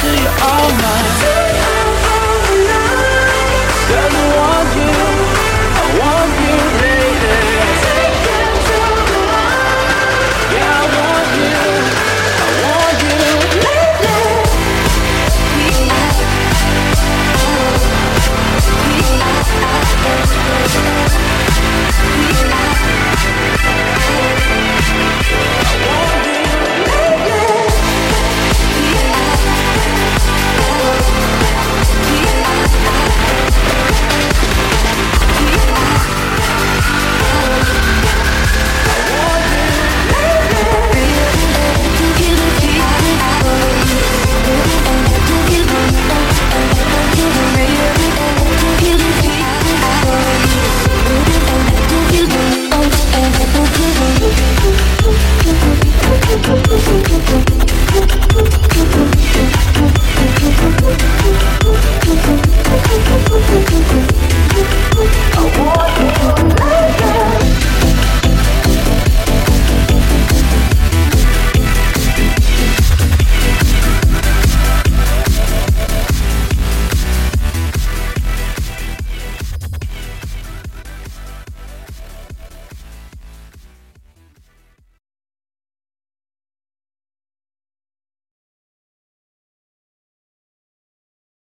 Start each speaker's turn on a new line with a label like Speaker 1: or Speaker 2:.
Speaker 1: till you all night.